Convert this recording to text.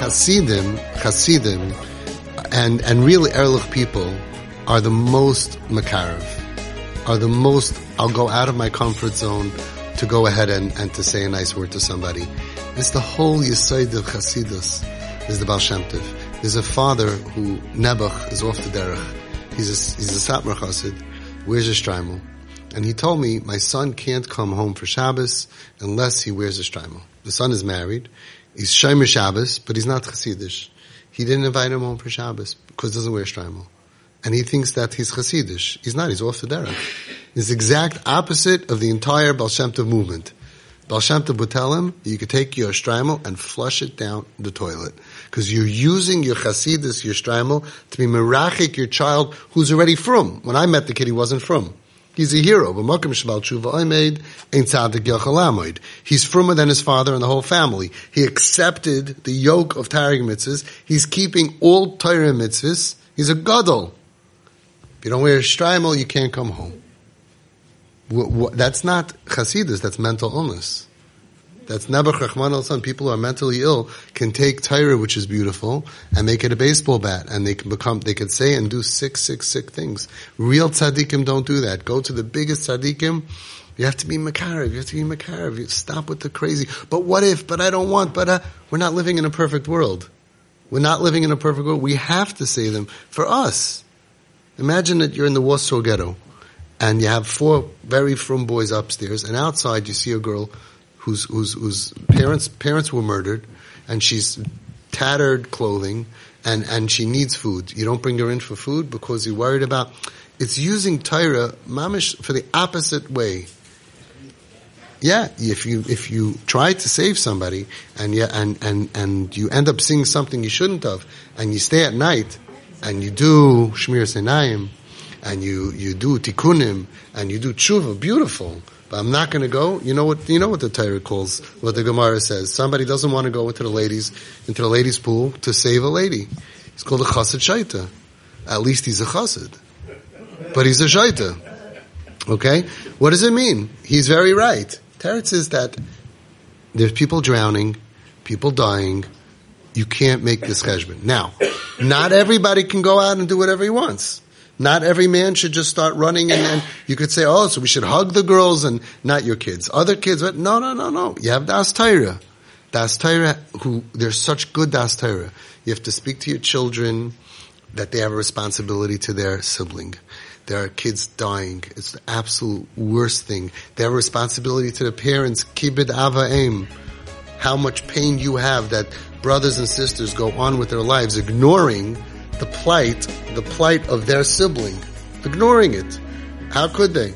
Hasidim, Hasidim, and, and really Erlich people are the most Makarev, are the most, I'll go out of my comfort zone to go ahead and, and to say a nice word to somebody. It's the whole Yisoid of Chasidus, is the Baal Shem Tov. There's a father who, Nebuch, is off the derech. He's a, he's a Satmar Chassid, wears a shtreimel. And he told me, my son can't come home for Shabbos unless he wears a shtreimel. The son is married. He's Shomer Shabbos, but he's not Chassidish. He didn't invite him home for Shabbos because he doesn't wear shtreimel. And he thinks that he's Chassidish. He's not. He's off the derech. He's the exact opposite of the entire Baal Shem Tov movement. Baal Shem Tov would tell him, you could take your shtreimel and flush it down the toilet. Because you're using your Chasidus, your shtreimel, to be merachik your child who's already frum. When I met the kid, he wasn't frum. He's a hero. But. He's firmer than his father and the whole family. He accepted the yoke of Taryag mitzvahs. He's keeping all Torah mitzvahs. He's a gadol. If you don't wear a shtreimel, you can't come home. That's not chasidus, that's mental illness. That's Nebuch Rachmana litzlan. People who are mentally ill can take Torah, which is beautiful, and make it a baseball bat, and they can become, they can say and do sick, sick, sick things. Real tzaddikim don't do that. Go to the biggest tzaddikim. You have to be Makarev. You have to be Makarev. You stop with the crazy. But what if? But I don't want. But uh, we're not living in a perfect world. We're not living in a perfect world. We have to say them for us. Imagine that you're in the Warsaw ghetto, and you have four very frum boys upstairs, and outside you see a girl whose whose whose parents parents were murdered, and she's tattered clothing, and and she needs food. You don't bring her in for food because you're worried about. It's using Torah mamish for the opposite way. Yeah, if you if you try to save somebody and yeah and and and you end up seeing something you shouldn't have, and you stay at night and you do shmiras einayim, and you you do tikkunim and you do tshuva, beautiful. But I'm not going to go. You know what? You know what the Torah calls, what the Gemara says. Somebody doesn't want to go into the ladies, into the ladies' pool to save a lady. He's called a chassid shoteh. At least he's a chassid, but he's a shoteh. Okay, what does it mean? He's very right. Teretz is that there's people drowning, people dying. You can't make this cheshbon. Now, not everybody can go out and do whatever he wants. Not every man should just start running and then you could say, oh, so we should hug the girls and not your kids. Other kids, but no, no, no, no. You have Daas Torah. Daas Torah, who, there's such good Daas. You have to speak to your children that they have a responsibility to their sibling. There are kids dying. It's the absolute worst thing. They have a responsibility to the parents. Kibid ava aim. How much pain you have that brothers and sisters go on with their lives ignoring the plight, the plight of their sibling, ignoring it. How could they?